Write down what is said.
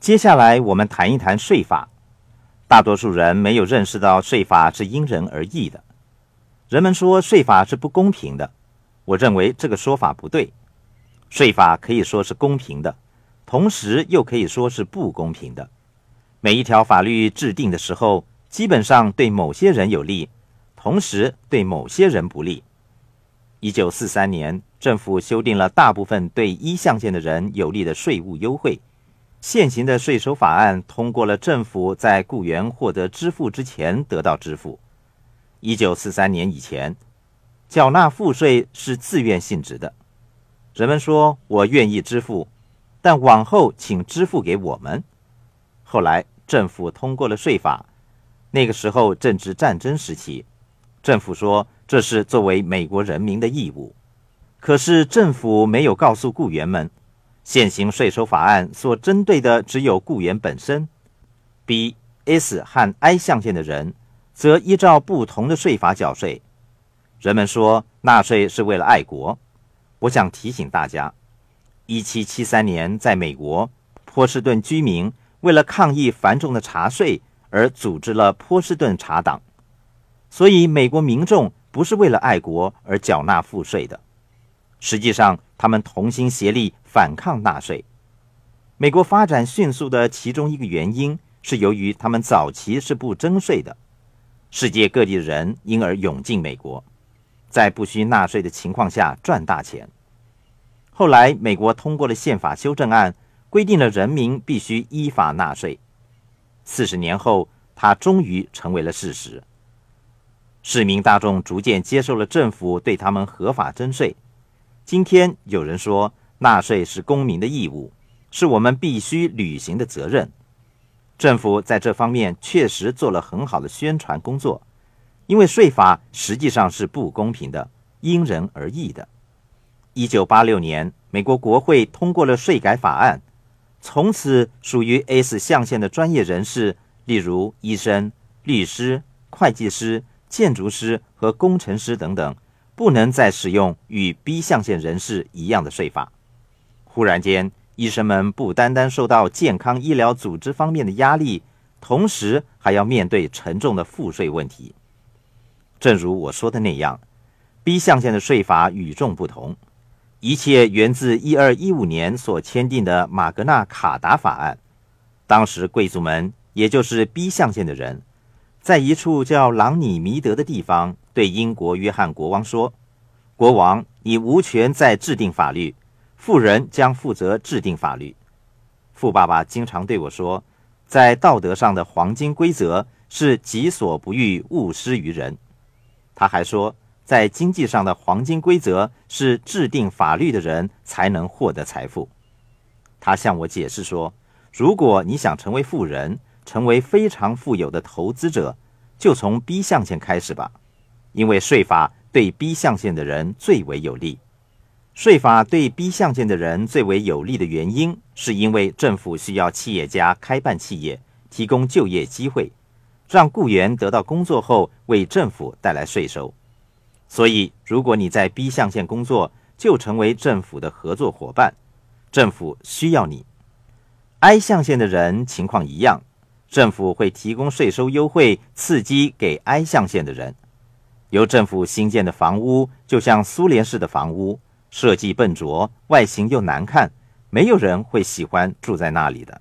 接下来我们谈一谈税法。大多数人没有认识到税法是因人而异的。人们说税法是不公平的，我认为这个说法不对。税法可以说是公平的，同时又可以说是不公平的。每一条法律制定的时候，基本上对某些人有利，同时对某些人不利。一九四三年，政府修订了大部分对一象限的人有利的税务优惠。现行的税收法案通过了，政府在雇员获得支付之前得到支付。一九四三年以前，缴纳赋税是自愿性质的。人们说：“我愿意支付，但往后请支付给我们。”后来政府通过了税法，那个时候正值战争时期，政府说这是作为美国人民的义务。可是政府没有告诉雇员们。现行税收法案所针对的只有雇员本身，B、S 和 I 象限的人，则依照不同的税法缴税。人们说纳税是为了爱国，我想提醒大家：1773年，在美国，波士顿居民为了抗议繁重的茶税而组织了波士顿茶党。所以，美国民众不是为了爱国而缴纳赋税的。实际上，他们同心协力反抗纳税。美国发展迅速的其中一个原因是由于他们早期是不征税的，世界各地的人因而涌进美国，在不需纳税的情况下赚大钱。后来，美国通过了宪法修正案，规定了人民必须依法纳税。四十年后，它终于成为了事实。市民大众逐渐接受了政府对他们合法征税。今天有人说，纳税是公民的义务，是我们必须履行的责任。政府在这方面确实做了很好的宣传工作，因为税法实际上是不公平的，因人而异的。一九八六年，美国国会通过了税改法案，从此属于 S 象限的专业人士，例如医生、律师、会计师、建筑师和工程师等等。不能再使用与 B 象限人士一样的税法。忽然间，医生们不单单受到健康医疗组织方面的压力，同时还要面对沉重的赋税问题。正如我说的那样，B 象限的税法与众不同，一切源自一二一五年所签订的马格纳卡达法案。当时贵族们，也就是 B 象限的人。在一处叫朗尼弥德的地方，对英国约翰国王说：“国王，你无权再制定法律，富人将负责制定法律。”富爸爸经常对我说：“在道德上的黄金规则是己所不欲，勿施于人。”他还说：“在经济上的黄金规则是制定法律的人才能获得财富。”他向我解释说：“如果你想成为富人，”成为非常富有的投资者，就从 B 象限开始吧，因为税法对 B 象限的人最为有利。税法对 B 象限的人最为有利的原因，是因为政府需要企业家开办企业，提供就业机会，让雇员得到工作后为政府带来税收。所以，如果你在 B 象限工作，就成为政府的合作伙伴，政府需要你。I 象限的人情况一样。政府会提供税收优惠，刺激给 I 象限的人。由政府新建的房屋就像苏联式的房屋，设计笨拙，外形又难看，没有人会喜欢住在那里的。